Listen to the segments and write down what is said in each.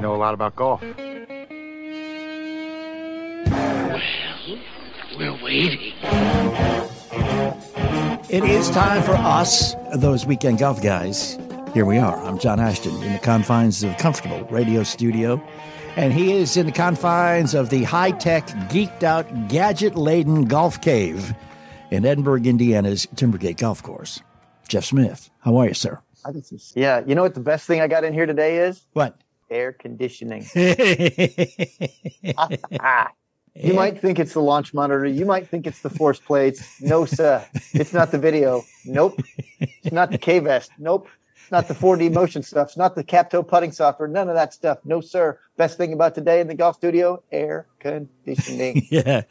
Know a lot about golf. Well, we're waiting. It is time for us, those weekend golf guys. Here we are. I'm John Ashton in the confines of a comfortable radio studio, and he is in the confines of the high tech, geeked out, gadget laden golf cave in Edinburgh, Indiana's Timbergate Golf Course. Jeff Smith, how are you, sir? Yeah, you know what the best thing I got in here today is? What? Air conditioning. You might think it's the launch monitor. You might think it's the force plates. No, sir. It's not the video. Nope. It's not the K vest. Nope. It's not the 4D motion stuff. It's not the Capto putting software. None of that stuff. No, sir. Best thing about today in the golf studio air conditioning. yeah,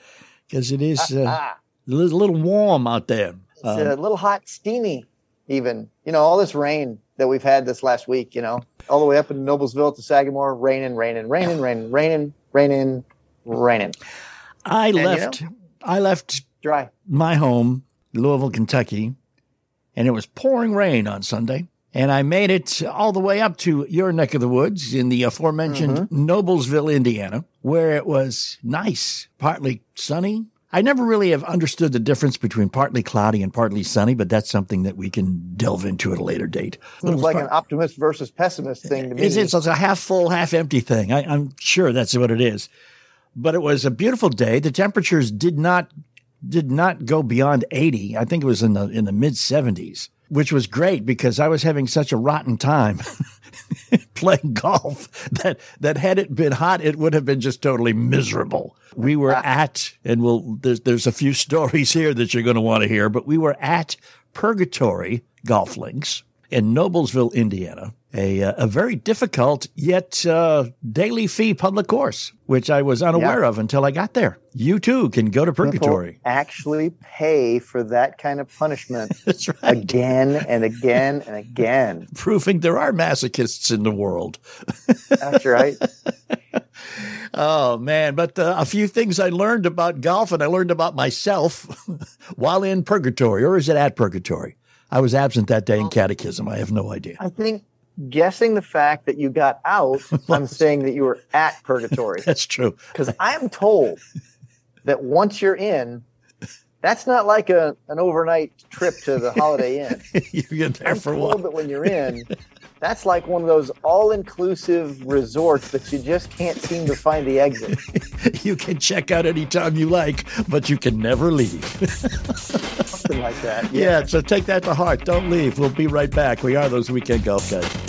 because it is uh, ah, ah. a little, warm out there. It's a um, little hot, steamy, even. You know, all this rain that we've had this last week, you know, all the way up in Noblesville to Sagamore, raining, raining, raining, raining, raining, raining, raining. I you left. I left Dry. my home, Louisville, Kentucky, and it was pouring rain on Sunday. And I made it all the way up to your neck of the woods in the aforementioned Mm-hmm. Noblesville, Indiana, where it was nice, partly sunny. I never really have understood the difference between partly cloudy and partly sunny, but that's something that we can delve into at a later date. It It's was like part- an optimist versus pessimist thing to me. it's, it's a half full, half empty thing. I, I'm sure that's what it is. But it was a beautiful day. The temperatures did not did not go beyond 80. I think it was in the in the mid 70s, which was great because I was having such a rotten time playing golf that that had it been hot, it would have been just totally miserable. We were ah. at, and we'll there's there's a few stories here that you're going to want to hear, but we were at Purgatory Golf Links in Noblesville, Indiana, a uh, a very difficult yet uh, daily fee public course, which I was unaware Yeah. of until I got there. You too can go to People Purgatory. actually pay for that kind of punishment That's right. again and again and again. Proving there are masochists in the world. That's right. Oh man, but uh, a few things I learned about golf and I learned about myself while in purgatory, or is it at purgatory? I was absent that day in catechism. I have no idea. I think guessing the fact that you got out, I'm saying that you were at purgatory. That's true. Because I am told that once you're in, that's not like a an overnight trip to the Holiday Inn. You're there I'm for told what? that when you're in, that's like one of those all-inclusive resorts that you just can't seem to find the exit. You can check out anytime you like, but you can never leave. Something like that. Yeah, so take that to heart. Don't leave. We'll be right back. We are those weekend golf guys.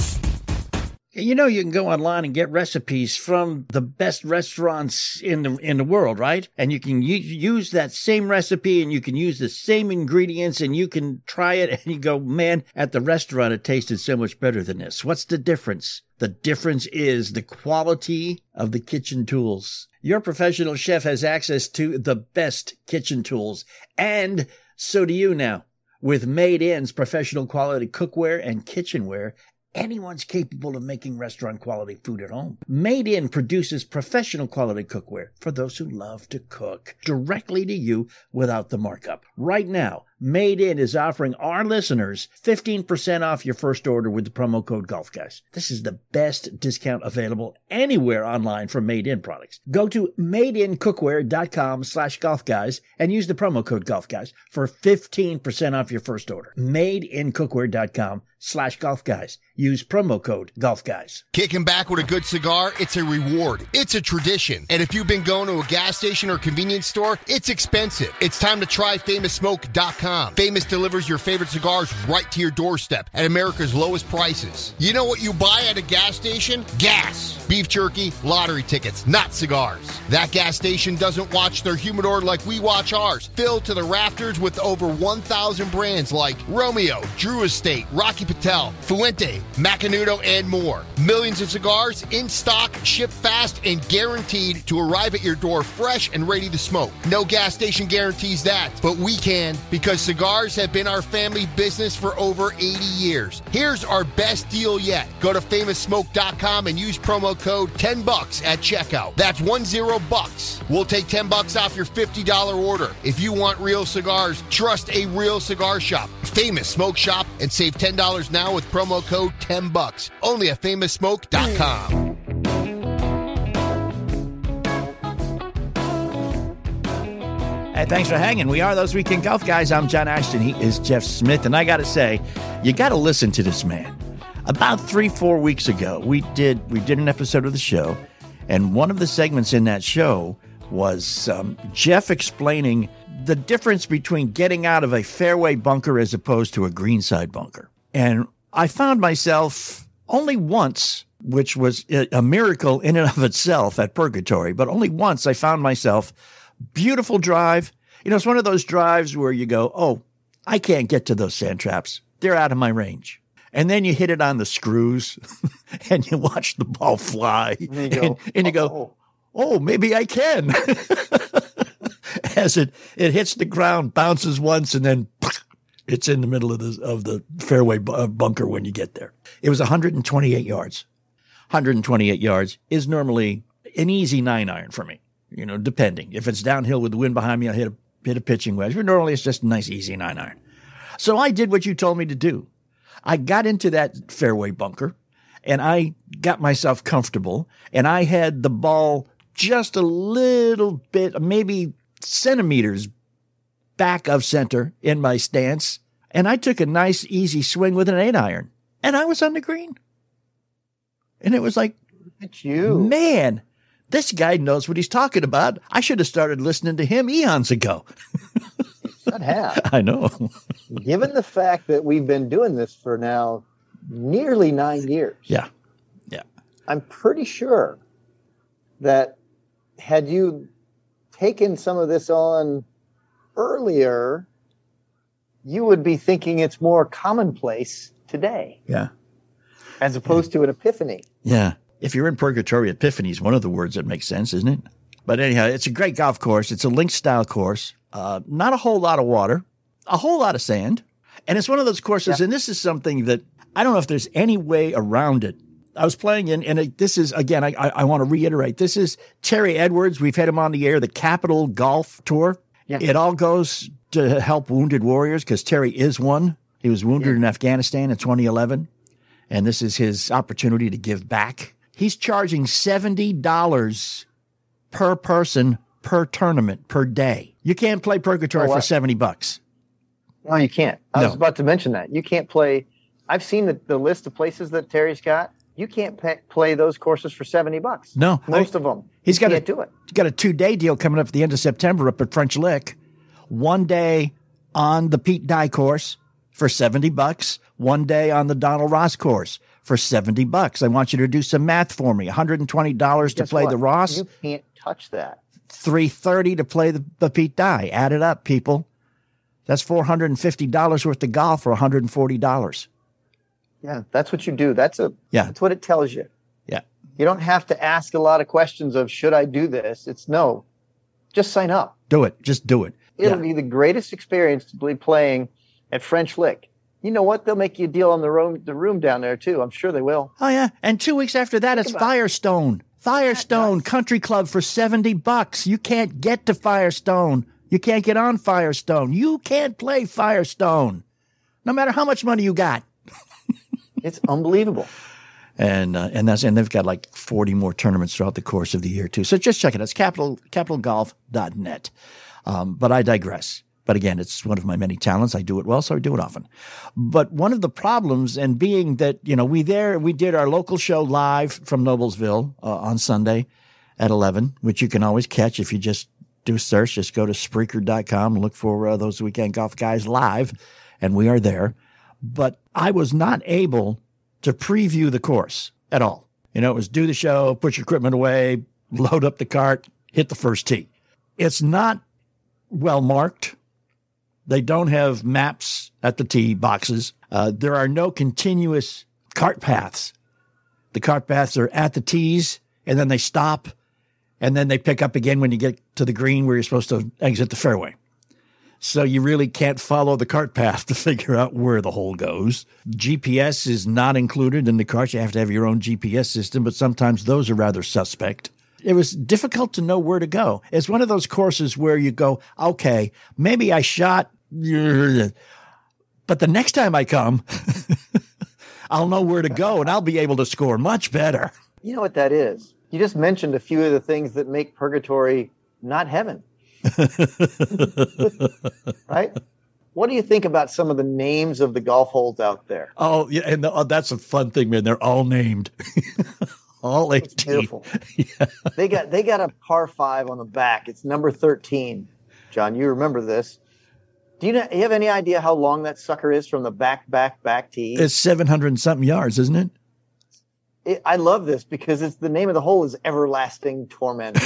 You know, you can go online and get recipes from the best restaurants in the in the world, right? And you can u- use that same recipe, and you can use the same ingredients, and you can try it, and you go, "Man, at the restaurant, it tasted so much better than this." What's the difference? The difference is the quality of the kitchen tools. Your professional chef has access to the best kitchen tools, and so do you now. With Made In's professional quality cookware and kitchenware, anyone's capable of making restaurant quality food at home. Made In produces professional quality cookware for those who love to cook directly to you without the markup. Right now, Made In is offering our listeners 15% off your first order with the promo code GolfGuys. This is the best discount available anywhere online for Made In products. Go to madeincookware.com slash golfguys and use the promo code golfguys for 15% off your first order. Madeincookware.com slash golfguys. Use promo code golfguys. Kicking back with a good cigar, it's a reward. It's a tradition. And if you've been going to a gas station or convenience store, it's expensive. It's time to try famousSmoke.com. FamousSmoke.com. Famous delivers your favorite cigars right to your doorstep at America's lowest prices. You know what you buy at a gas station? Gas. Beef jerky, lottery tickets, not cigars. That gas station doesn't watch their humidor like we watch ours. Filled to the rafters with over 1,000 brands like Romeo, Drew Estate, Rocky Patel, Fuente, Macanudo, and more. Millions of cigars in stock, shipped fast, and guaranteed to arrive at your door fresh and ready to smoke. No gas station guarantees that, but we can because cigars have been our family business for over 80 years. Here's our best deal yet. Go to famoussmoke.com and use promo code 10 bucks at checkout. That's 10 bucks. We'll take 10 bucks off your $50 order. If you want real cigars, trust a real cigar shop. Famous Smoke Shop and save $10 now with promo code 10 bucks. Only at famoussmoke.com. Hey, thanks for hanging. We are those weekend golf guys. I'm John Ashton. He is Jeff Smith. And I got to say, you got to listen to this man. About three, four weeks ago, we did we did an episode of the show, and one of the segments in that show was um, Jeff explaining the difference between getting out of a fairway bunker as opposed to a greenside bunker. And I found myself only once, which was a miracle in and of itself at Purgatory, but only once I found myself beautiful drive. You know, it's one of those drives where you go, oh, I can't get to those sand traps. They're out of my range. And then you hit it on the screws and you watch the ball fly. And you go, and, and you go "Oh." maybe I can. As it, it hits the ground, bounces once, and then it's in the middle of the, of the fairway uh, bunker when you get there. It was 128 yards. 128 yards is normally an easy nine iron for me, you know, depending. If it's downhill with the wind behind me, I'll hit a, hit a pitching wedge, but normally it's just a nice, easy nine iron. So I did what you told me to do. I got into that fairway bunker and I got myself comfortable and I had the ball just a little bit, maybe centimeters back of center in my stance. And I took a nice, easy swing with an eight iron and I was on the green. And it was like, It's you. man, this guy knows what he's talking about. I should have started listening to him eons ago. Should have. I know. Given the fact that we've been doing this for now nearly nine years, Yeah. Yeah. I'm pretty sure that had you taken some of this on earlier, you would be thinking it's more commonplace today Yeah. as opposed to an epiphany. Yeah. If you're in purgatory, epiphany is one of the words that makes sense, isn't it? But anyhow, it's a great golf course. It's a links style course. Uh, not a whole lot of water, a whole lot of sand. And it's one of those courses, and this is something that I don't know if there's any way around it. I was playing in, and it, this is, again, I, I, I want to reiterate this is Terry Edwards. We've had him on the air, the Capital Golf Tour. Yeah. It all goes to help wounded warriors because Terry is one. He was wounded in Afghanistan in 2011 and this is his opportunity to give back. He's charging $70 per person per tournament per day. You can't play Purgatory Oh, for 70 bucks. No, you can't. I No. was about to mention that. You can't play. I've seen the, the list of places that Terry's got. You can't pa play those courses for 70 bucks. No. Most of them. He's got can't a, do it. He's got a two day deal coming up at the end of September up at French Lick. One day on the Pete Dye course for 70 bucks. One day on the Donald Ross course for 70 bucks. I want you to do some math for me. $120 to play what? the Ross. You can't touch that. 330 to play the, the Pete Dye. Add it up, people. That's $450 worth of golf for $140. Yeah, that's what you do. That's a Yeah. that's what it tells you. Yeah. You don't have to ask a lot of questions of should I do this? It's no. Just sign up. Do it. Just do it. It'll Yeah. be the greatest experience to be playing at French Lick. You know what? They'll make you a deal on the room the room down there too. I'm sure they will. Oh yeah. And two weeks after that, it's about Firestone. Firestone Country Club for 70 bucks. You can't get to Firestone. You can't get on Firestone. You can't play Firestone. No matter how much money you got. It's unbelievable. And uh, and that's and they've got like 40 more tournaments throughout the course of the year too. So just check it out. It's capital capitalgolf.net. Um, but I digress. But again, it's one of my many talents. I do it well, so I do it often. But one of the problems, and being that you know we there we did our local show live from Noblesville uh, on Sunday at 11, which you can always catch if you just do a search. Just go to Spreaker.com look for uh, those Weekend Golf Guys live, and we are there. But I was not able to preview the course at all. You know, it was do the show, put your equipment away, load up the cart, hit the first tee. It's not well marked. They don't have maps at the tee boxes. Uh, there are no continuous cart paths. The cart paths are at the tees and then they stop and then they pick up again when you get to the green where you're supposed to exit the fairway. So you really can't follow the cart path to figure out where the hole goes. GPS is not included in the cart. You have to have your own GPS system, but sometimes those are rather suspect it was difficult to know where to go. It's one of those courses where you go, okay, maybe I shot, but the next time I come, I'll know where to go and I'll be able to score much better. You know what that is? You just mentioned a few of the things that make purgatory not heaven. right? What do you think about some of the names of the golf holes out there? Oh, yeah, and the, oh, that's a fun thing, man. They're all named. all 18. Beautiful. yeah. They got they got a par five on the back. It's number 13. John, you remember this. Do you, know, you have any idea how long that sucker is from the back, back, back tee? It's 700 and something yards, isn't it? it I love this because it's the name of the hole is Everlasting Torment.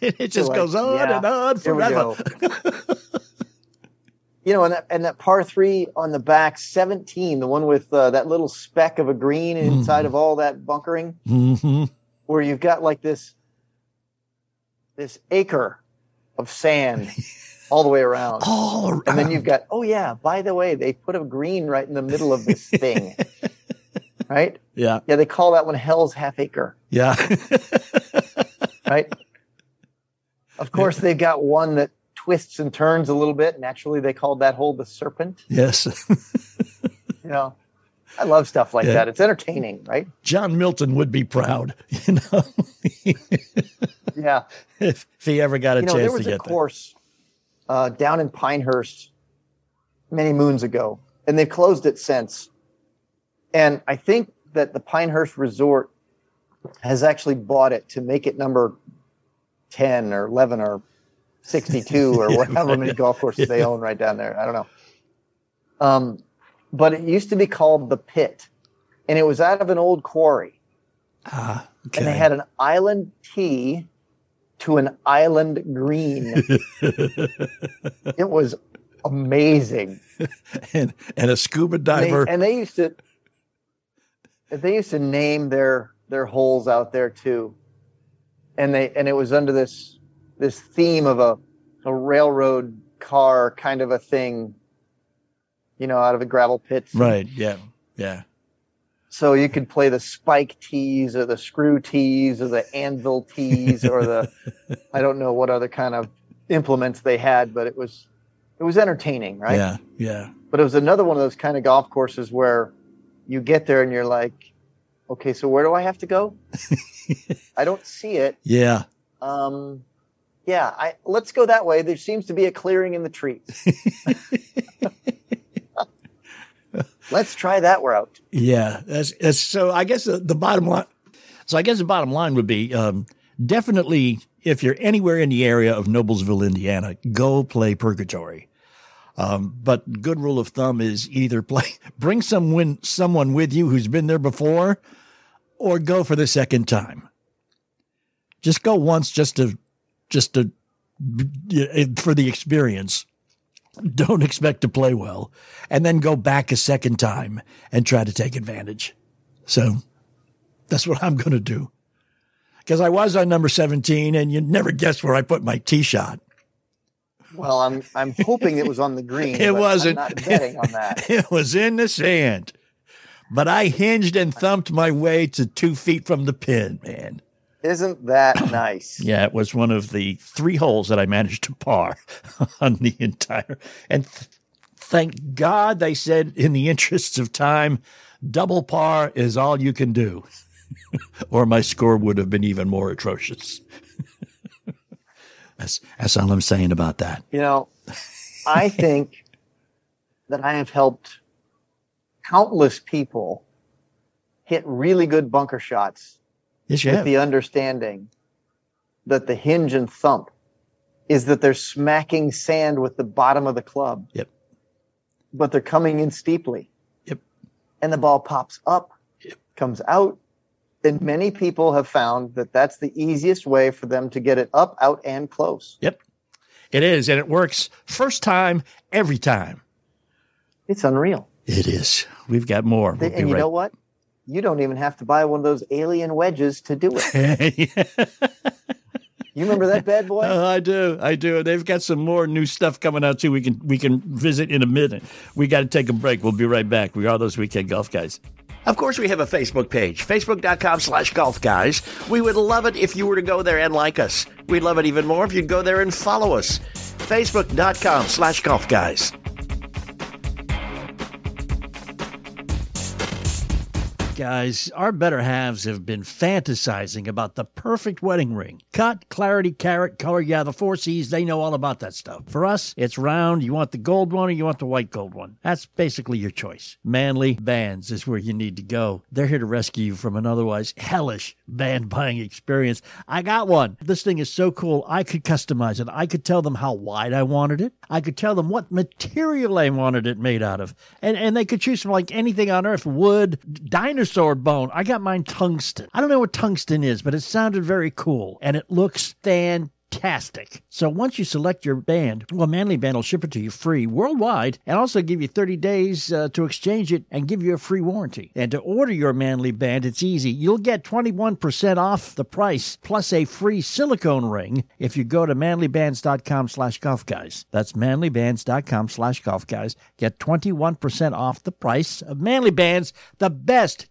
it just like, goes on yeah, and on forever you know, and that, and that par three on the back, 17, the one with uh, that little speck of a green inside mm-hmm. of all that bunkering, mm-hmm. where you've got like this, this acre of sand all the way around. All around. And then you've got, oh yeah, by the way, they put a green right in the middle of this thing. right? Yeah. Yeah, they call that one Hell's Half Acre. Yeah. right? Of course, they've got one that twists and turns a little bit. Naturally, they called that hole the serpent. Yes. you know, I love stuff like yeah. that. It's entertaining, right? John Milton would be proud, you know. yeah. If, if, he ever got a you know, chance there was to a course uh, down in Pinehurst many moons ago, and they've closed it since. And I think that the Pinehurst Resort has actually bought it to make it number 10 or 11 or 62 or whatever many golf courses yeah. they own right down there. I don't know. Um, but it used to be called the Pit, and it was out of an old quarry. Ah, okay. And they had an island tee to an island green. it was amazing. and and a scuba diver. And they, and they used to they used to name their their holes out there too. And they and it was under this this theme of a, a railroad car kind of a thing, you know, out of the gravel pits. Right. Yeah. Yeah. So you could play the spike tees or the screw tees or the anvil tees or the I don't know what other kind of implements they had, but it was it was entertaining, right? Yeah, yeah. But it was another one of those kind of golf courses where you get there and you're like, okay, so where do I have to go? I don't see it. Yeah. Um, yeah, I, let's go that way. There seems to be a clearing in the trees. let's try that route. Yeah, that's, that's, so. I guess the, the, bottom line. So I guess the bottom line would be um, definitely if you're anywhere in the area of Noblesville, Indiana, go play Purgatory. Um, but good rule of thumb is either play, bring someone someone with you who's been there before, or go for the second time. Just go once, just to just to for the experience. Don't expect to play well, and then go back a second time and try to take advantage. So that's what I'm going to do. Because I was on number 17, and you never guess where I put my tee shot. Well, I'm I'm hoping it was on the green. it wasn't. I'm not betting on that. it was in the sand. But I hinged and thumped my way to two feet from the pin, man. Isn't that nice? yeah, it was one of the three holes that I managed to par on the entire. And th- thank God they said, in the interests of time, double par is all you can do, or my score would have been even more atrocious. that's that's all I'm saying about that. You know, I think that I have helped countless people hit really good bunker shots Yes, with have. the understanding that the hinge and thump is that they're smacking sand with the bottom of the club. Yep. But they're coming in steeply. Yep. And the ball pops up, Yep. comes out. And many people have found that that's the easiest way for them to get it up, out, and close. Yep. It is. And it works first time, every time. It's unreal. It is. We've got more. We'll and you right. know what? You don't even have to buy one of those alien wedges to do it. You remember that bad boy? Oh, I do. I do. They've got some more new stuff coming out too. We can we can visit in a minute. We got to take a break. We'll be right back. We are those weekend golf guys. Of course, we have a Facebook page, facebook.com slash golf guys. We would love it if you were to go there and like us. We'd love it even more if you'd go there and follow us. Facebook.com slash golf guys. Guys, our better halves have been fantasizing about the perfect wedding ring. Cut, clarity, carat, color. Yeah, the four C's, they know all about that stuff. For us, it's round. You want the gold one or you want the white gold one. That's basically your choice. Manly Bands is where you need to go. They're here to rescue you from an otherwise hellish band buying experience. I got one. This thing is so cool. I could customize it. I could tell them how wide I wanted it. I could tell them what material I wanted it made out of. And, and they could choose from like anything on earth wood, dinosaur bone. I got mine tungsten. I don't know what tungsten is, but it sounded very cool. And it looks fantastic fantastic. So once you select your band, well, Manly Band will ship it to you free worldwide and also give you 30 days uh, to exchange it and give you a free warranty. And to order your Manly Band, it's easy. You'll get 21% off the price plus a free silicone ring if you go to manlybands.com slash golf guys. That's manlybands.com slash golf guys. Get 21% off the price of Manly Bands, the best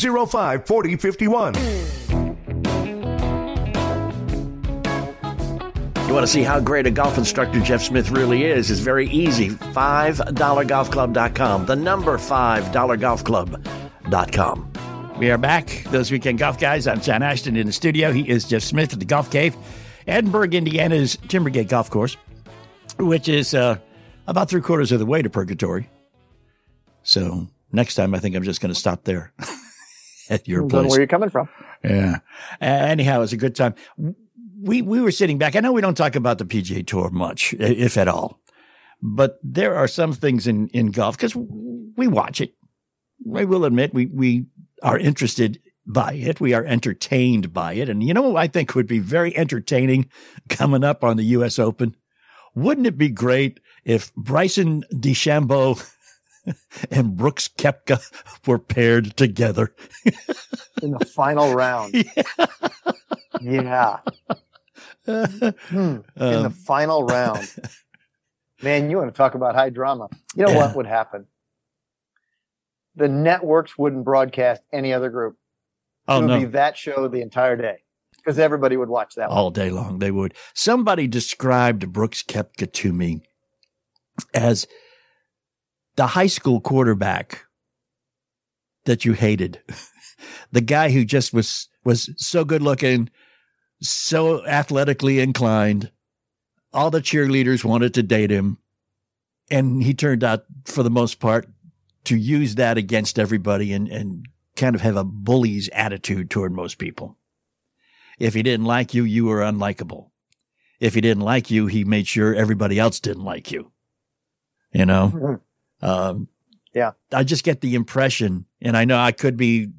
800-705-4051. You want to see how great a golf instructor Jeff Smith really is? It's very easy. $5golfclub.com. The number $5golfclub.com. We are back. Those weekend golf guys. I'm John Ashton in the studio. He is Jeff Smith at the Golf Cave, Edinburgh, Indiana's Timbergate Golf Course, which is uh, about three quarters of the way to Purgatory. So next time, I think I'm just going to stop there at your place. where you're coming from. Yeah. Uh, anyhow, it was a good time. We we were sitting back. I know we don't talk about the PGA Tour much, if at all, but there are some things in in golf because we watch it. I will admit we we are interested by it. We are entertained by it, and you know what I think would be very entertaining coming up on the U.S. Open. Wouldn't it be great if Bryson DeChambeau and Brooks Koepka were paired together? in the final round. yeah. Hmm. in the Um, final round. Man, you want to talk about high drama. You know Yeah. what would happen? The networks wouldn't broadcast any other group. oh it would no! be that show the entire day because everybody would watch that one. all day long. They would. Somebody described Brooks Koepka to me as the high school quarterback that you hated. the guy who just was was so good looking, so athletically inclined. All the cheerleaders wanted to date him. And he turned out, for the most part, to use that against everybody and, and kind of have a bully's attitude toward most people. If he didn't like you, you were unlikable. If he didn't like you, he made sure everybody else didn't like you. You know? Mm-hmm. Um, Yeah. I just get the impression, and I know I could be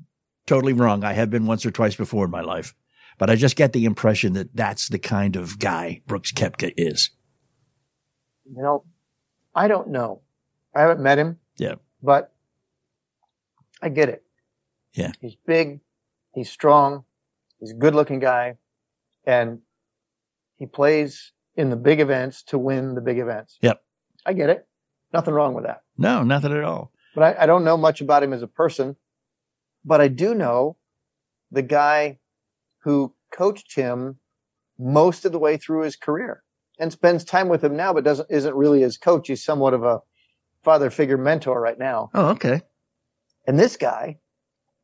totally wrong. I have been once or twice before in my life, but I just get the impression that that's the kind of guy Brooks Koepka is. You know, I don't know. I haven't met him. Yeah. But I get it. Yeah. He's big. He's strong. He's a good looking guy. And he plays in the big events to win the big events. Yep. I get it. Nothing wrong with that. No, nothing at all. But I, I don't know much about him as a person. But I do know the guy who coached him most of the way through his career and spends time with him now, but doesn't isn't really his coach. He's somewhat of a father figure mentor right now. Oh, okay. And this guy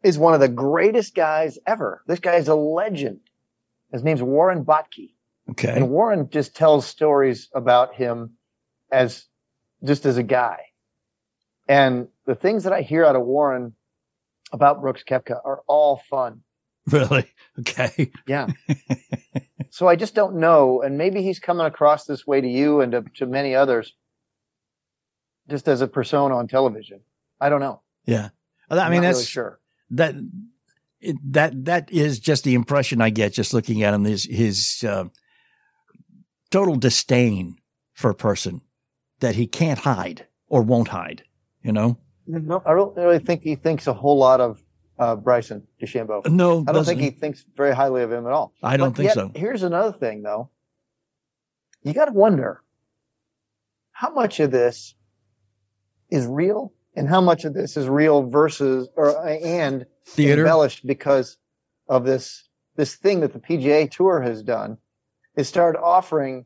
is one of the greatest guys ever. This guy is a legend. His name's Warren Bottke. Okay. And Warren just tells stories about him as just as a guy. And the things that I hear out of Warren about Brooks Koepka are all fun. Really? Okay. Yeah. so I just don't know. And maybe he's coming across this way to you and to, to many others just as a persona on television. I don't know. Yeah. I I'm mean, that's really sure. that it, that that is just the impression I get just looking at him. His his uh, total disdain for a person that he can't hide or won't hide. You know? No, I don't really think he thinks a whole lot of uh, Bryson DeChambeau. No, I don't think he thinks very highly of him at all. I don't But think yet, so. Here's another thing, though. You got to wonder how much of this is real, and how much of this is real versus or and Theater. embellished because of this this thing that the PGA Tour has done is started offering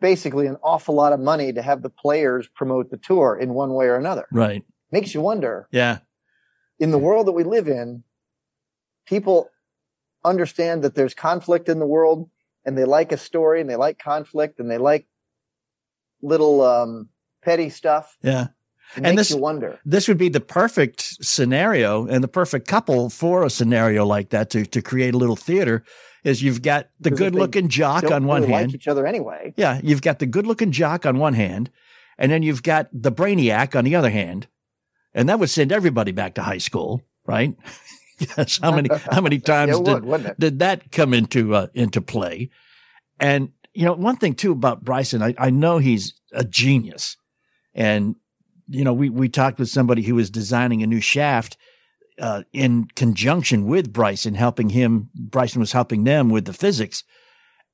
basically an awful lot of money to have the players promote the tour in one way or another. Right. Makes you wonder Yeah. in the world that we live in, people understand that there's conflict in the world and they like a story and they like conflict and they like little um, petty stuff. Yeah. It And this- you wonder. This would be the perfect scenario and the perfect couple for a scenario like that to to create a little theater. Is you've got the good looking jock on one really hand. like each other anyway. Yeah, you've got the good looking jock on one hand, and then you've got the brainiac on the other hand. And that would send everybody back to high school, right? yes. How many how many times Yeah, did, would, did that come into uh, into play? And you know, one thing too about Bryson, I, I know he's a genius. And you know, we we talked with somebody who was designing a new shaft uh, in conjunction with Bryson, helping him. Bryson was helping them with the physics.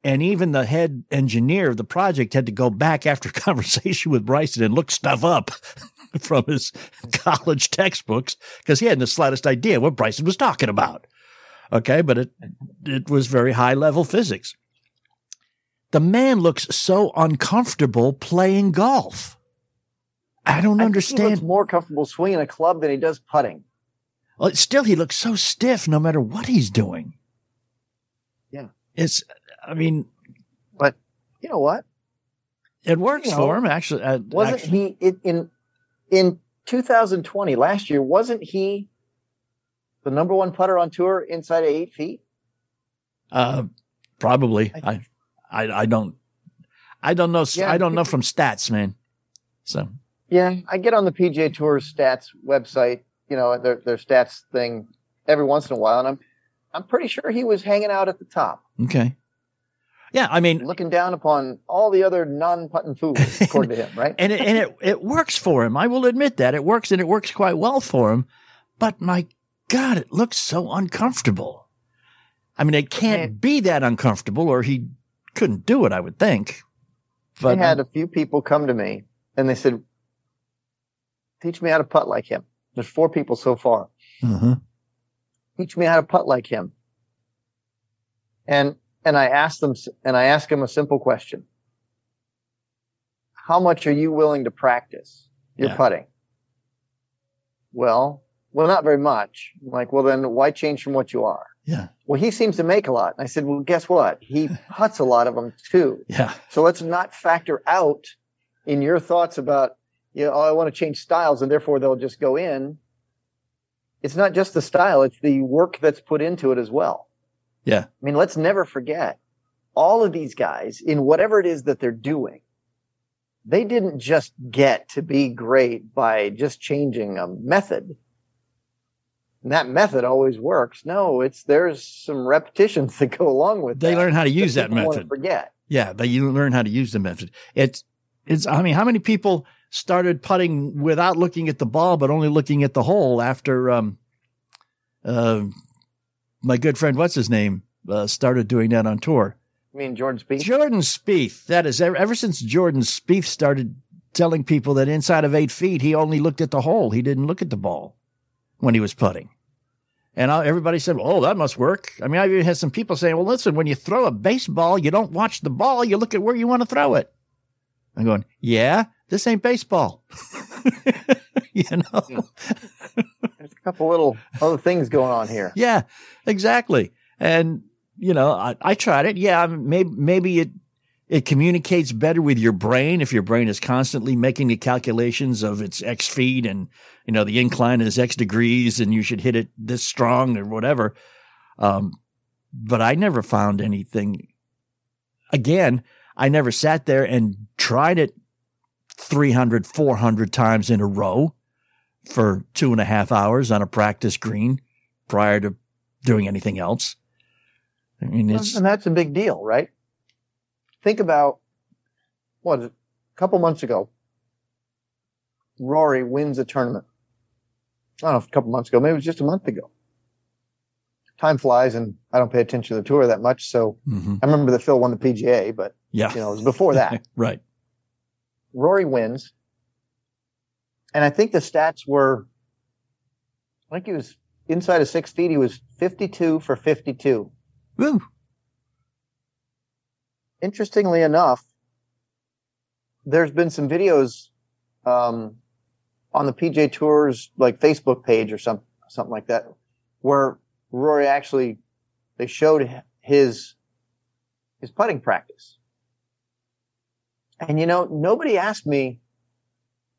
And even the head engineer of the project had to go back after conversation with Bryson and look stuff up from his college textbooks because he hadn't the slightest idea what Bryson was talking about. Okay, but it it was very high level physics. The man looks so uncomfortable playing golf. I don't I think He understand. looks more comfortable swinging a club than he does putting. Well, still, he looks so stiff no matter what he's doing. Yeah. It's, I mean, But you know what? it works You know, for him, actually. Uh, Wasn't actually- he in, in in 2020 last year? Wasn't he the number one putter on tour inside of eight feet? Uh, probably. I- I, I, I don't, I don't know. Yeah, I don't know from stats, man. So, Yeah, I get on the PGA Tour stats website, you know, their their stats thing every once in a while, and I'm I'm pretty sure he was hanging out at the top, okay. Yeah. I mean, looking down upon all the other non-putting fools, according to him, right? and it, and it, it works for him. I will admit that it works and it works quite well for him. But my God, it looks so uncomfortable. I mean, it can't be that uncomfortable or he couldn't do it, I would think. But I had a few people come to me and they said, "Teach me how to putt like him." There's four people so far. Mhm. teach me how to putt like him. And and I asked them and I asked him a simple question. How much are you willing to practice your Yeah. putting? Well, well, not very much. I'm like, well, then why change from what you are? yeah. Well, he seems to make a lot. And I said, well, guess what? He puts a lot of them too. Yeah. So let's not factor out in your thoughts about, you know, oh, I want to change styles and therefore they'll just go in. It's not just the style, it's the work that's put into it as well. Yeah. I mean, let's never forget all of these guys in whatever it is that they're doing. They didn't just get to be great by just changing a method. And that method always works. No, it's there's some repetitions that go along with They that. learn how to use that wanna method. Forget. Yeah, but you learn how to use the method. It's it's I mean, how many people started putting without looking at the ball but only looking at the hole after um uh my good friend what's his name uh, started doing that on tour. I mean, Jordan Spieth. Jordan Spieth. That is ever, ever since Jordan Spieth started telling people that inside of 8 feet he only looked at the hole, he didn't look at the ball when he was putting. And I, everybody said, "Oh, that must work." I mean, I even had some people saying, "Well, listen, when you throw a baseball, you don't watch the ball; you look at where you want to throw it." I'm going, "Yeah, this ain't baseball." you know, there's a couple little other things going on here. Yeah, exactly. And you know, I, I tried it. Yeah, maybe maybe it it communicates better with your brain if your brain is constantly making the calculations of its x feet and you know the incline is x degrees and you should hit it this strong or whatever. Um, but I never found anything. Again, I never sat there and tried it 300, 400 times in a row for two and a half hours on a practice green prior to doing anything else. I mean, it's. And that's a big deal, right? Think about what a couple months ago, Rory wins a tournament. I don't know, a couple months ago, maybe it was just a month ago. Time flies, and I don't pay attention to the tour that much. So mm-hmm. I remember that Phil won the PGA, but yeah, you know, it was before that. right. Rory wins, and I think the stats were, I think he was inside of six feet. He was fifty-two for fifty-two. Woo. Interestingly enough, there's been some videos um, on the PJ Tour's like Facebook page or some something like that, where Rory actually they showed his his putting practice. And you know, nobody asked me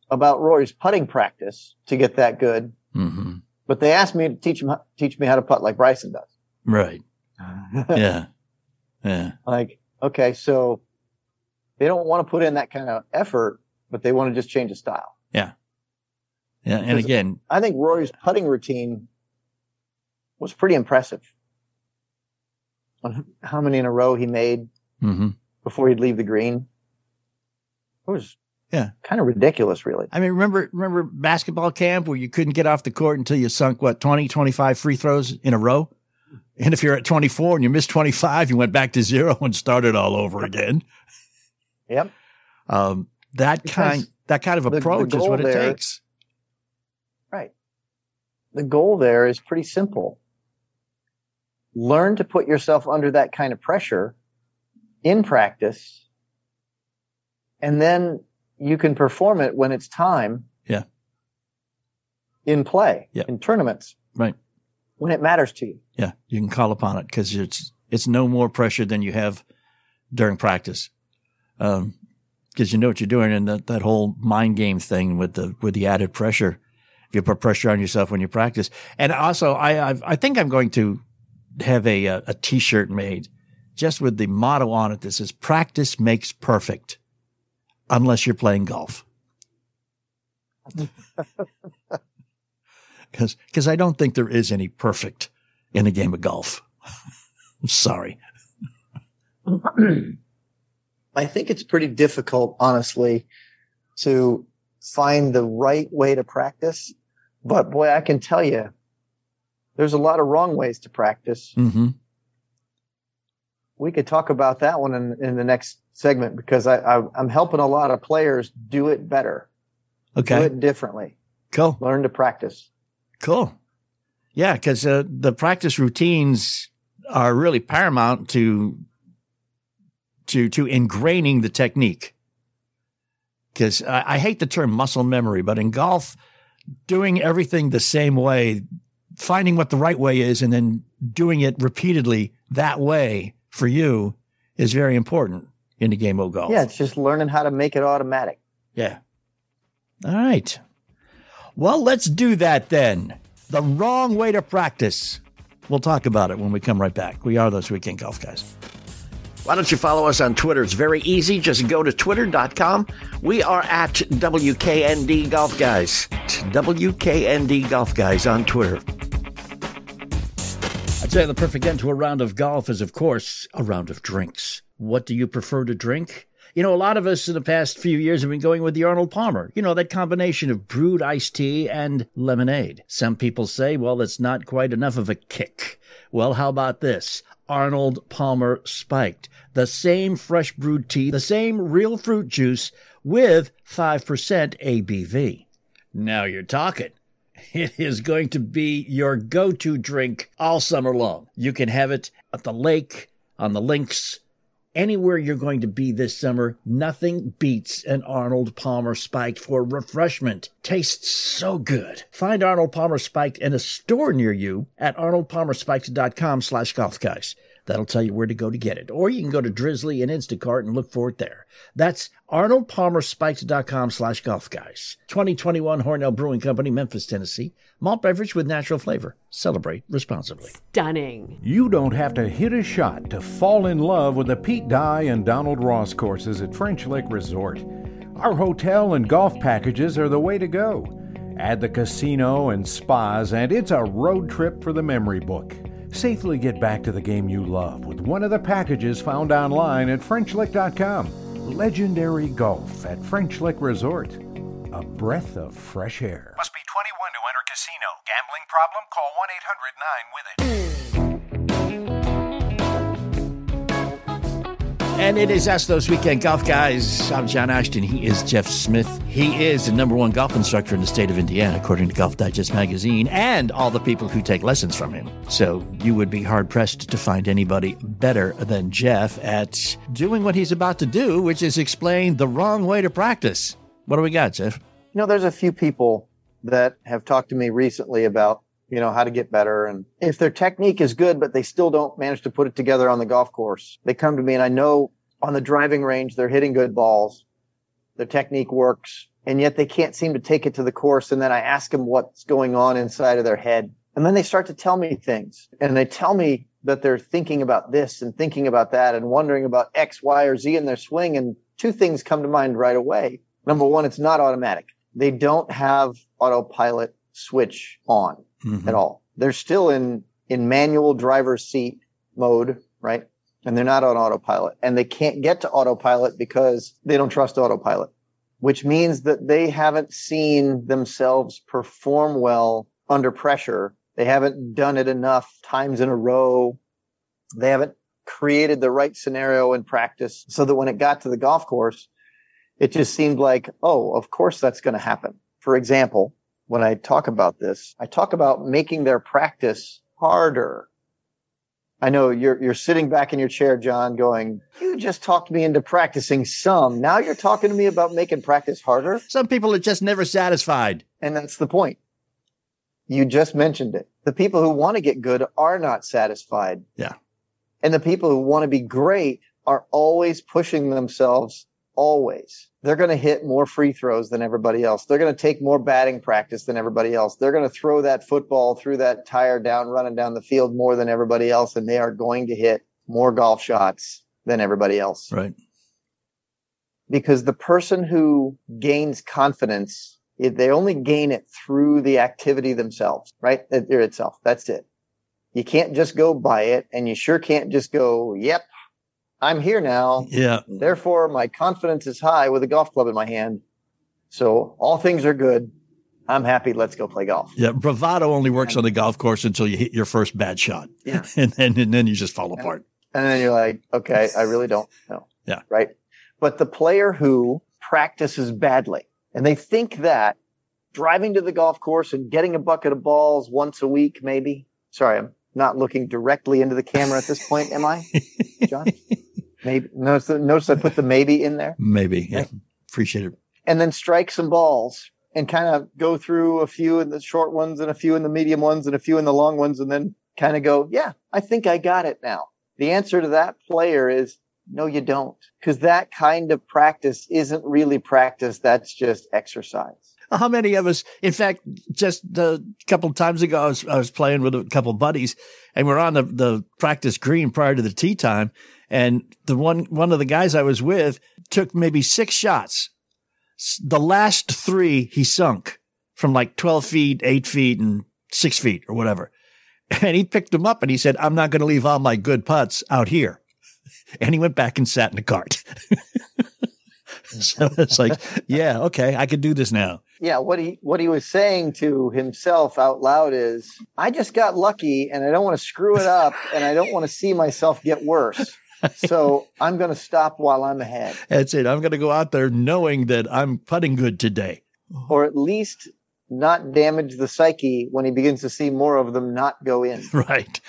about Rory's putting practice to get that good, mm-hmm. but they asked me to teach him teach me how to putt like Bryson does. Right. yeah. Yeah. Like, okay, so they don't want to put in that kind of effort, but they want to just change the style. Yeah. Yeah. And because again, I think Rory's putting routine was pretty impressive on how many in a row he made mm-hmm. before he'd leave the green. It was yeah, kind of ridiculous, really. I mean, remember remember basketball camp where you couldn't get off the court until you sunk what 20, 25 free throws in a row? And if you're at 24 and you missed 25, you went back to zero and started all over again. Yep. Um, that because kind that kind of approach the, the is what it there, takes. Right. The goal there is pretty simple. Learn to put yourself under that kind of pressure in practice, and then you can perform it when it's time. Yeah. In play, yeah. in tournaments. Right when it matters to you. Yeah, you can call upon it because it's it's no more pressure than you have during practice, because um, you know what you're doing, and that, that whole mind game thing with the with the added pressure. If you put pressure on yourself when you practice, and also I I've, i think I'm going to have a, a a T-shirt made just with the motto on it that says "Practice makes perfect," unless you're playing golf. because I don't think there is any perfect in a game of golf. I'm sorry. I think it's pretty difficult, honestly, to find the right way to practice. But boy, I can tell you, there's a lot of wrong ways to practice. Mm-hmm. We could talk about that one in, in the next segment because I, I, I'm helping a lot of players do it better. Okay. Do it differently. Cool. Learn to practice. Cool. Yeah, because uh, the practice routines are really paramount to to to ingraining the technique. Because I, I hate the term muscle memory, but in golf, doing everything the same way, finding what the right way is, and then doing it repeatedly that way for you is very important in the game of golf. Yeah, it's just learning how to make it automatic. Yeah. All right. Well, let's do that then. The wrong way to practice. We'll talk about it when we come right back. We are those weekend golf guys. Why don't you follow us on Twitter? It's very easy. Just go to twitter.com. We are at WKND Golf Guys. WKND Golf Guys on Twitter. I'd say the perfect end to a round of golf is, of course, a round of drinks. What do you prefer to drink? You know, a lot of us in the past few years have been going with the Arnold Palmer. You know, that combination of brewed iced tea and lemonade. Some people say, well, it's not quite enough of a kick. Well, how about this? Arnold Palmer Spiked. The same fresh brewed tea, the same real fruit juice with 5% ABV. Now you're talking. It is going to be your go to drink all summer long. You can have it at the lake, on the links, anywhere you're going to be this summer. Nothing beats an Arnold Palmer Spiked for refreshment. Tastes so good. Find Arnold Palmer Spiked in a store near you at arnoldpalmerspiked.com slash golf guys. That'll tell you where to go to get it. Or you can go to Drizly and Instacart and look for it there. That's arnoldpalmerspikes.com slash golf guys. 2021 Hornell Brewing Company, Memphis, Tennessee. Malt beverage with natural flavor. Celebrate responsibly. Stunning. You don't have to hit a shot to fall in love with the Pete Dye and Donald Ross courses at French Lick Resort. Our hotel and golf packages are the way to go. Add the casino and spas, and it's a road trip for the memory book. Safely get back to the game you love with one of the packages found online at FrenchLick.com. Legendary Golf at French Lick Resort. A breath of fresh air. Must be 21 to enter casino. Gambling problem? Call 1 800 9 with it. And it is those Weekend Golf Guys. I'm John Ashton. He is Jeff Smith. He is the number one golf instructor in the state of Indiana, according to Golf Digest magazine, and all the people who take lessons from him. So you would be hard pressed to find anybody better than Jeff at doing what he's about to do, which is explain the wrong way to practice. What do we got, Jeff? You know, there's a few people that have talked to me recently about you know how to get better. And if their technique is good but they still don't manage to put it together on the golf course they come to me and i know on the driving range they're hitting good balls. Their technique works. And yet they can't seem to take it to the course. And then i ask them what's going on inside of their head. And then they start to tell me things. And they tell me that they're thinking about this and thinking about that and wondering about x y or z in their swing. And two things come to mind right away. Number one it's not automatic. They don't have autopilot switch on mm-hmm. at all. They're still in in manual driver's seat mode, right? And they're not on autopilot. And they can't get to autopilot because they don't trust autopilot, which means that they haven't seen themselves perform well under pressure. They haven't done it enough times in a row. They haven't created the right scenario in practice so that when it got to the golf course, it just seemed like, oh, of course that's going to happen. For example, when I talk about this, I talk about making their practice harder. I know you're you're sitting back in your chair, John, going, "You just talked me into practicing some. Now you're talking to me about making practice harder." Some people are just never satisfied, and that's the point. You just mentioned it. The people who want to get good are not satisfied. Yeah. And the people who want to be great are always pushing themselves always. They're going to hit more free throws than everybody else. They're going to take more batting practice than everybody else. They're going to throw that football through that tire down, running down the field more than everybody else. And they are going to hit more golf shots than everybody else. Right. Because the person who gains confidence, they only gain it through the activity themselves, right? It, itself. That's it. You can't just go buy it and you sure can't just go, yep, I'm here now. Yeah. Therefore, my confidence is high with a golf club in my hand. So all things are good. I'm happy. Let's go play golf. Yeah. Bravado only works on the golf course until you hit your first bad shot. Yeah. and then, and then you just fall apart. And then you're like, okay, I really don't know. Yeah. Right. But the player who practices badly and they think that driving to the golf course and getting a bucket of balls once a week, maybe. Sorry, I'm not looking directly into the camera at this point, am I, John? Maybe notice, notice I put the maybe in there. Maybe, yeah. Right? Appreciate it. And then strike some balls and kind of go through a few in the short ones and a few in the medium ones and a few in the long ones, and then kind of go, yeah, I think I got it now. The answer to that player is no, you don't, because that kind of practice isn't really practice. That's just exercise. How many of us, in fact, just a couple times ago, I was, I was playing with a couple buddies and we're on the, the practice green prior to the tee time. And the one, one of the guys I was with took maybe six shots. The last three he sunk from like 12 feet, eight feet and six feet or whatever. And he picked them up and he said, I'm not going to leave all my good putts out here. And he went back and sat in the cart. so it's like, yeah, okay, I could do this now. Yeah, what he what he was saying to himself out loud is, I just got lucky and I don't want to screw it up and I don't want to see myself get worse. so I'm going to stop while I'm ahead. That's it. I'm going to go out there knowing that I'm putting good today. Or at least not damage the psyche when he begins to see more of them not go in. Right.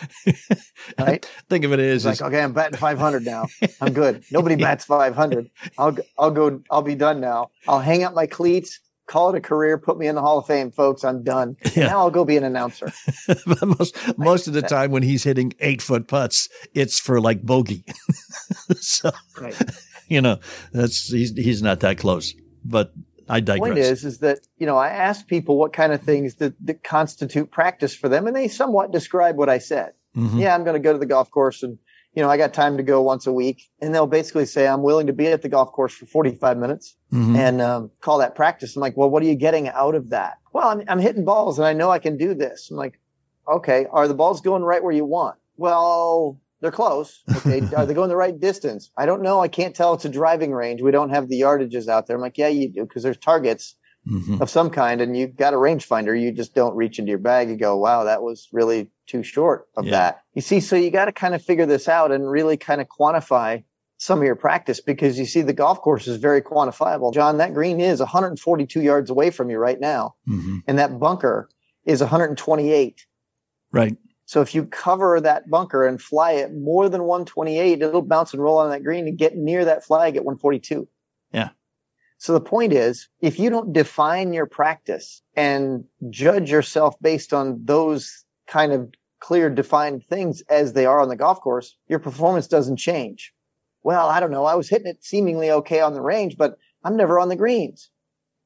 Right. Think of it as like, okay, I'm batting 500 now. I'm good. Nobody bats 500. I'll I'll go. I'll be done now. I'll hang up my cleats. Call it a career. Put me in the Hall of Fame, folks. I'm done. Yeah. Now I'll go be an announcer. most most of the time when he's hitting eight foot putts, it's for like bogey. so Right. you know that's he's he's not that close. But I digress. The point is, is that you know I asked people what kind of things that, that constitute practice for them, and they somewhat describe what I said. Mhm. Yeah, I'm going to go to the golf course, and you know I got time to go once a week, and they'll basically say I'm willing to be at the golf course for 45 minutes Mhm. and um, call that practice. I'm like, well, what are you getting out of that? Well, I'm, I'm hitting balls, and I know I can do this. I'm like, okay, are the balls going right where you want? Well, they're close. Okay, are they going the right distance? I don't know. I can't tell. It's a driving range. We don't have the yardages out there. I'm like, yeah, you do because there's targets Mhm. of some kind, and you've got a rangefinder. You just don't reach into your bag and go, wow, that was really too short of Yeah. that. You see, so you got to kind of figure this out and really kind of quantify some of your practice because you see the golf course is very quantifiable. John, that green is 142 yards away from you right now, Mhm. and that bunker is 128. Right. So if you cover that bunker and fly it more than 128, it'll bounce and roll on that green and get near that flag at 142. Yeah. So the point is, if you don't define your practice and judge yourself based on those kind of clear defined things as they are on the golf course, your performance doesn't change. Well, I don't know. I was hitting it seemingly okay on the range, but I'm never on the greens.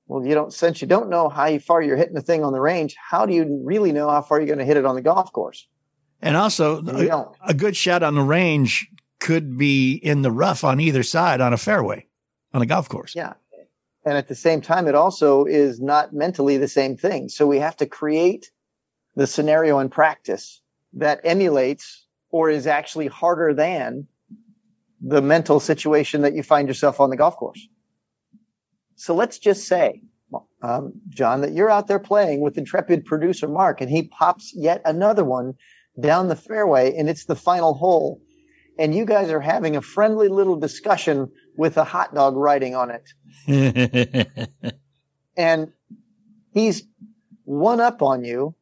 Well, you don't, since you don't know how far you're hitting the thing on the range, how do you really know how far you're going to hit it on the golf course? And also a, a good shot on the range could be in the rough on either side on a fairway on a golf course. Yeah. And at the same time, it also is not mentally the same thing. So we have to create the scenario in practice that emulates or is actually harder than the mental situation that you find yourself on the golf course. So let's just say, um, John, that you're out there playing with intrepid producer Mark and he pops yet another one down the fairway and it's the final hole. And you guys are having a friendly little discussion with a hot dog writing on it. and he's one up on you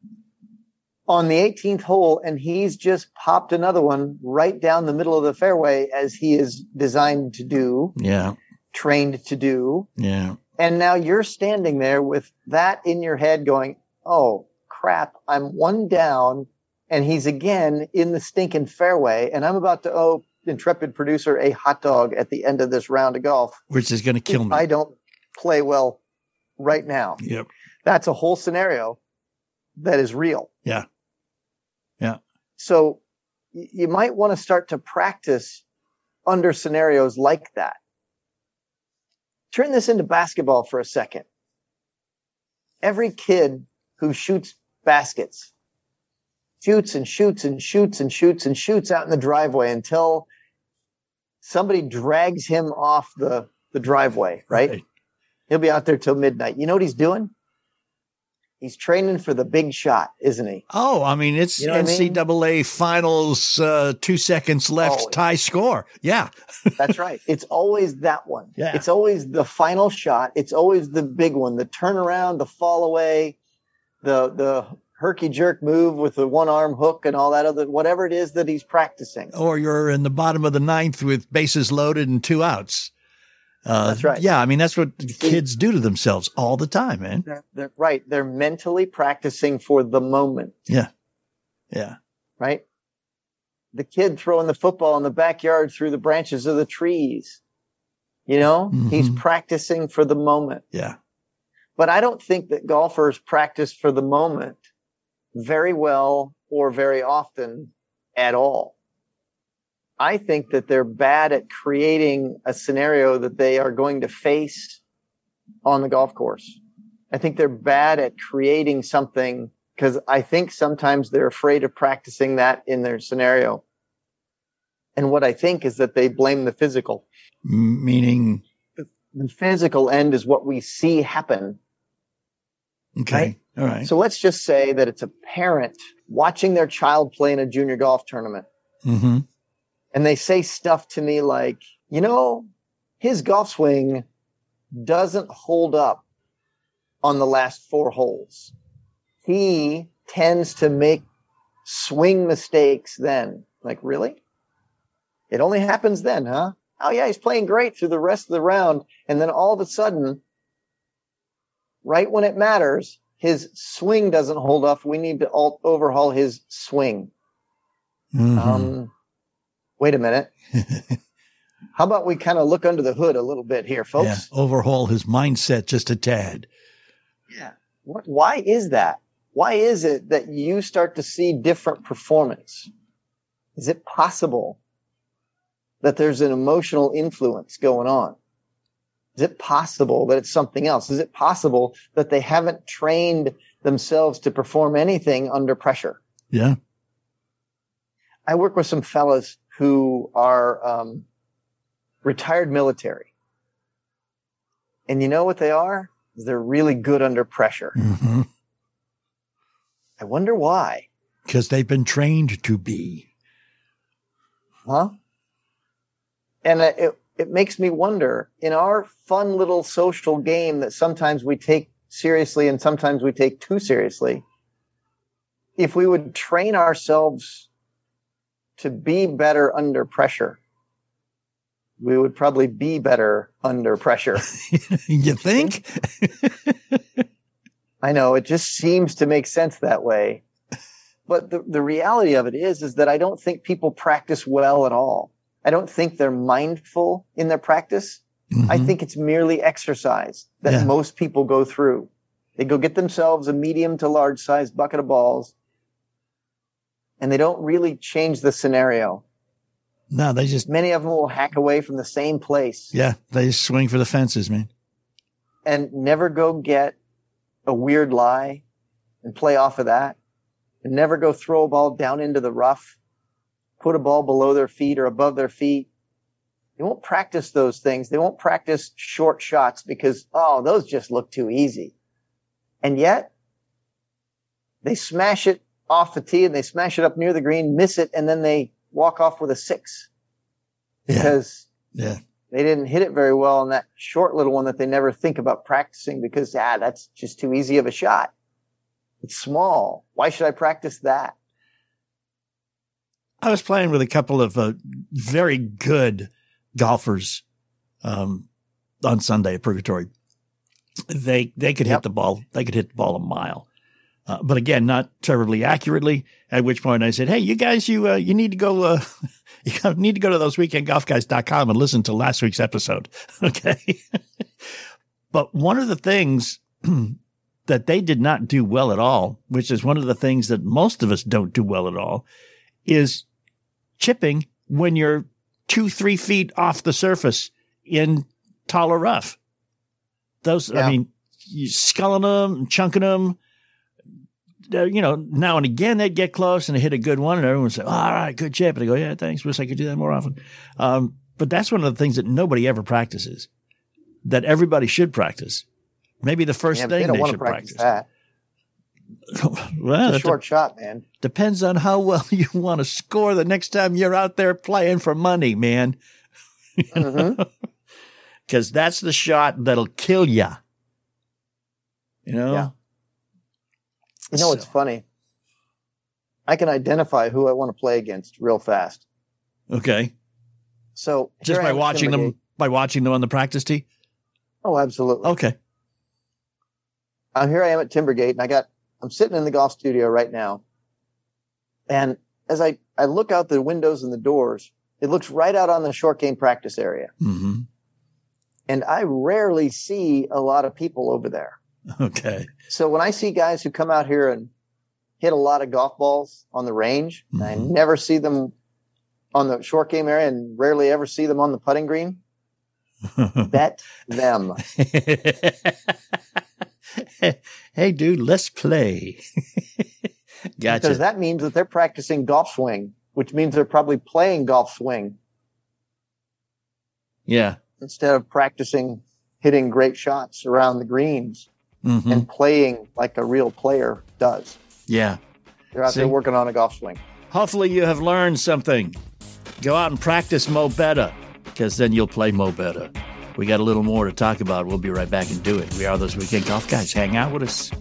on the 18th hole and he's just popped another one right down the middle of the fairway as he is designed to do yeah. trained to do Yeah. and now you're standing there with that in your head going oh crap i'm one down and he's again in the stinking fairway and i'm about to owe intrepid producer a hot dog at the end of this round of golf Which is going to kill me. I don't play well right now. Yep. That's a whole scenario that is real. Yeah. Yeah. So you might want to start to practice under scenarios like that. Turn this into basketball for a second. Every kid who shoots baskets shoots and shoots and shoots and shoots and shoots out in the driveway until somebody drags him off the, the driveway, right? Right. He'll be out there till midnight. You know what he's doing? He's training for the big shot, isn't he? Oh, I mean, it's You know what I mean? NCAA finals, uh, two seconds left, Always. tie score. Yeah. That's right. It's always that one. Yeah. It's always the final shot. It's always the big one, the turnaround, the fall away, the the herky jerk move with the one arm hook and all that other whatever it is that he's practicing. Or you're in the bottom of the ninth with bases loaded and two outs. Uh, That's right. Yeah. I mean, that's what kids do to themselves all the time, man. They're, they're right. They're mentally practicing for the moment, Yeah. Yeah. right? The kid throwing the football in the backyard through the branches of the trees. You know, he's Mhm. practicing for the moment. Yeah. But I don't think that golfers practice for the moment very well or very often at all. I think that they're bad at creating a scenario that they are going to face on the golf course. I think they're bad at creating something because I think sometimes they're afraid of practicing that in their scenario. And what I think is that they blame the physical. Meaning, The physical end is what we see happen okay. Right. All right. So let's just say that it's a parent watching their child play in a junior golf tournament mm-hmm. and they say stuff to me like, you know, his golf swing doesn't hold up on the last four holes. He tends to make swing mistakes then. Like, really? It only happens then, huh? Oh, yeah, he's playing great through the rest of the round. And then all of a sudden, right when it matters, his swing doesn't hold up. We need to alt- overhaul his swing. Mhm. Um, wait a minute. How about we kind of look under the hood a little bit here, folks? yeah, overhaul his mindset just a tad. Yeah. What, why is that? Why is it that you start to see different performance? Is it possible that there's an emotional influence going on? Is it possible that it's something else? Is it possible that they haven't trained themselves to perform anything under pressure? Yeah. I work with some fellas who are um, retired military. And you know what they are? They're really good under pressure. hmm I wonder why. Because they've been trained to be. Huh? And it, it, makes me wonder in our fun little social game that sometimes we take seriously and sometimes we take too seriously, if we would train ourselves to be better under pressure, we would probably be better under pressure. you think? I know it just seems to make sense that way. But the, the reality of it is, is that I don't think people practice well at all. I don't think they're mindful in their practice. I Mhm. think it's merely exercise that Yeah. most people go through. They go get themselves a medium to large size bucket of balls and they don't really change the scenario. no, they just, Many of them will hack away from the same place yeah, they just swing for the fences, man. and never go get a weird lie and play off of that and never go throw a ball down into the rough, put a ball below their feet or above their feet. They won't practice those things. They won't practice short shots because, oh, those just look too easy. And yet they smash it off the tee and they smash it up near the green, miss it, and then they walk off with a six Yeah. because Yeah. they didn't hit it very well on that short little one that they never think about practicing because ah that's just too easy of a shot it's small why should i practice that I was playing with a couple of uh, very good golfers um, on Sunday at Purgatory. They they could hit the ball. They could hit the ball a mile, uh, but again, not terribly accurately. At which point I said, "Hey, you guys, you uh, you need to go. Uh, you need to go to those weekendgolfguys.com and listen to last week's episode." Okay, but one of the things that they did not do well at all, which is one of the things that most of us don't do well at all, is chipping when you're two, three feet off the surface in taller rough. Those, Yeah. I mean, you sculling them, chunking them. Uh, you know, now and again they'd get close and they hit a good one, and everyone would say, "All right, good chip." And I go, "Yeah, thanks. Wish I could do that more often." Um, but that's one of the things that nobody ever practices. That everybody should practice. Maybe the first Yeah, thing they they should practice, practice. well, it's a short shot man Depends on how well you want to score the next time you're out there playing for money, man. Because that's the shot that'll kill you. You know? Yeah. you know it's funny i can identify who i want to play against real fast Okay. so Just by watching them, by watching them on the practice tee. oh absolutely Okay. uh, here I am at Timbergate, and I got I'm sitting in the golf studio right now, and as I I look out the windows and the doors, it looks right out on the short game practice area, hmm and I rarely see a lot of people over there. Okay. So when I see guys who come out here and hit a lot of golf balls on the range, and I never see them on the short game area, and rarely ever see them on the putting green. Bet them. hey, dude, let's play. gotcha. Because that means that they're practicing golf swing, which means they're probably playing golf swing yeah. instead of practicing hitting great shots around the greens hmm and playing like a real player does. Yeah. They're out See? there working on a golf swing. Hopefully, you have learned something. Go out and practice Mo better, because then you'll play Mo better. We got a little more to talk about. We'll be right back and do it. We are those weekend golf guys. Hang out with us.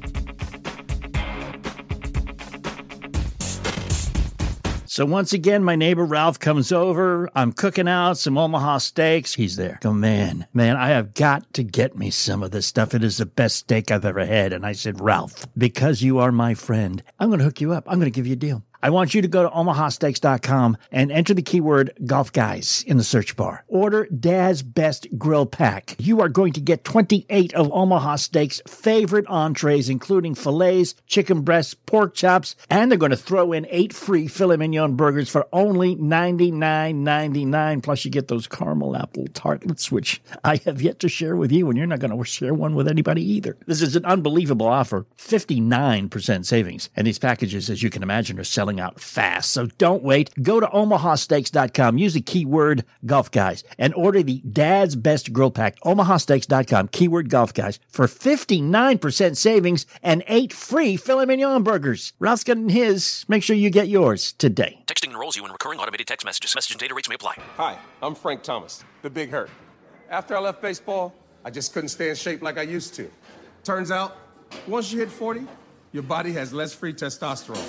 So once again, my neighbor Ralph comes over. I'm cooking out some Omaha steaks. He's there. Go, man, man, I have got to get me some of this stuff. It is the best steak I've ever had. And I said, Ralph, because you are my friend, I'm going to hook you up. I'm going to give you a deal. I want you to go to omahasteaks.com and enter the keyword golf guys in the search bar. Order Dad's Best Grill Pack. You are going to get 28 of Omaha Steaks' favorite entrees, including fillets, chicken breasts, pork chops, and they're going to throw in eight free filet mignon burgers for only $99.99. Plus, you get those caramel apple tartlets, which I have yet to share with you, and you're not going to share one with anybody either. This is an unbelievable offer 59% savings. And these packages, as you can imagine, are selling selling out fast. So don't wait. Go to omahasteaks.com. Use the keyword golf guys and order the Dad's Best Grill Pack. Omahasteaks.com, keyword golf guys for 59% savings and eight free filet mignon burgers. Ralph's getting his. Make sure you get yours today. Texting enrolls you in recurring automated text messages. Message and data rates may apply. Hi, I'm Frank Thomas, the Big Hurt. After I left baseball, I just couldn't stay in shape like I used to. Turns out, once you hit 40, your body has less free testosterone,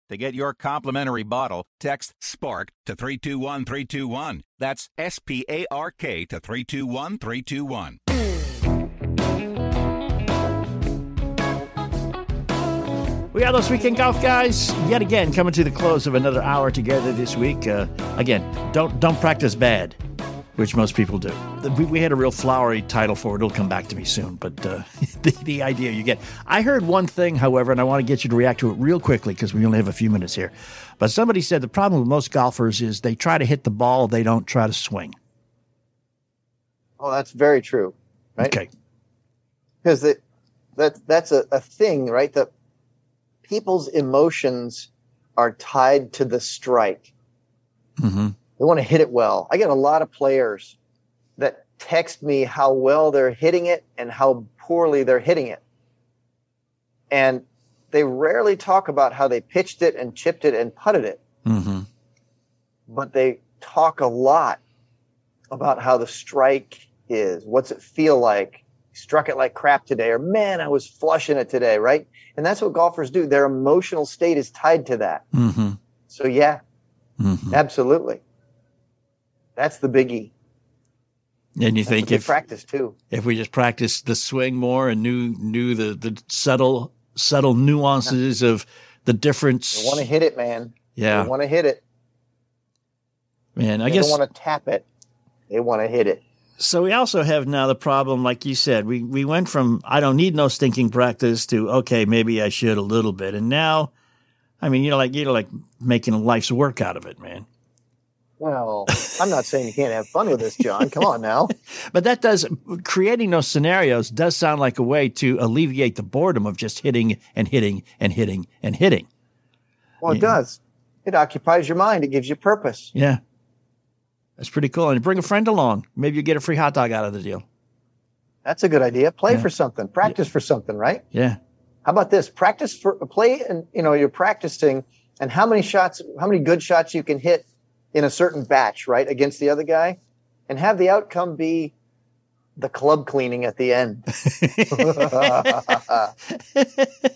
To get your complimentary bottle, text SPARK to 321321. That's S P A R K to 321321. We are those weekend golf guys yet again coming to the close of another hour together this week. Uh, again, don't don't practice bad, which most people do. We, we had a real flowery title for it. It'll come back to me soon, but uh, the, the idea you get. I heard one thing, however, and I want to get you to react to it real quickly because we only have a few minutes here. But somebody said the problem with most golfers is they try to hit the ball, they don't try to swing. Oh, that's very true, right? Okay. Because that that's a, a thing, right? That people's emotions are tied to the strike. Mm-hmm. They want to hit it well. I get a lot of players that text me how well they're hitting it and how poorly they're hitting it. And they rarely talk about how they pitched it and chipped it and putted it. Mm-hmm. But they talk a lot about how the strike is. What's it feel like? Struck it like crap today, or man, I was flushing it today, right? And that's what golfers do. Their emotional state is tied to that. Mm-hmm. So yeah, Mm-hmm. absolutely. That's the biggie. And you That's think if practice too. if we just practiced the swing more and knew knew the, the subtle subtle nuances of the difference. They want to hit it, man. Yeah. They want to hit it. Man, I they guess don't want to tap it. They want to hit it. So we also have now the problem, like you said, we we went from I don't need no stinking practice to okay, maybe I should a little bit, and now, I mean, you know, like you're like making life's work out of it, man. Well, I'm not saying you can't have fun with this, John. Come on now. But that does creating those scenarios does sound like a way to alleviate the boredom of just hitting and hitting and hitting and hitting. Well, it Yeah. does. It occupies your mind. It gives you purpose. Yeah, that's pretty cool. And bring a friend along. Maybe you get a free hot dog out of the deal. That's a good idea. Play Yeah. for something. Practice for something, right? Yeah. How about this? Practice for play, and you know you're practicing, and how many shots, how many good shots you can hit in a certain batch, right, against the other guy, and have the outcome be the club cleaning at the end.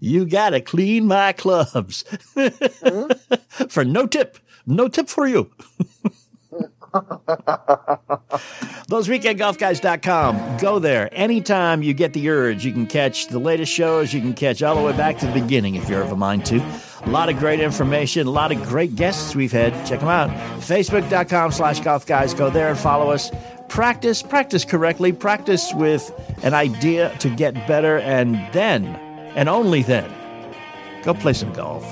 You gotta clean my clubs for no tip. No tip for you. ThoseWeekendGolfGuys.com. Go there. Anytime you get the urge, you can catch the latest shows. You can catch all the way back to the beginning if you're of a mind to. A lot of great information, a lot of great guests we've had. Check them out. Facebook.com slash golf guys. Go there and follow us. Practice, practice correctly, practice with an idea to get better, and then, and only then, Go play some golf.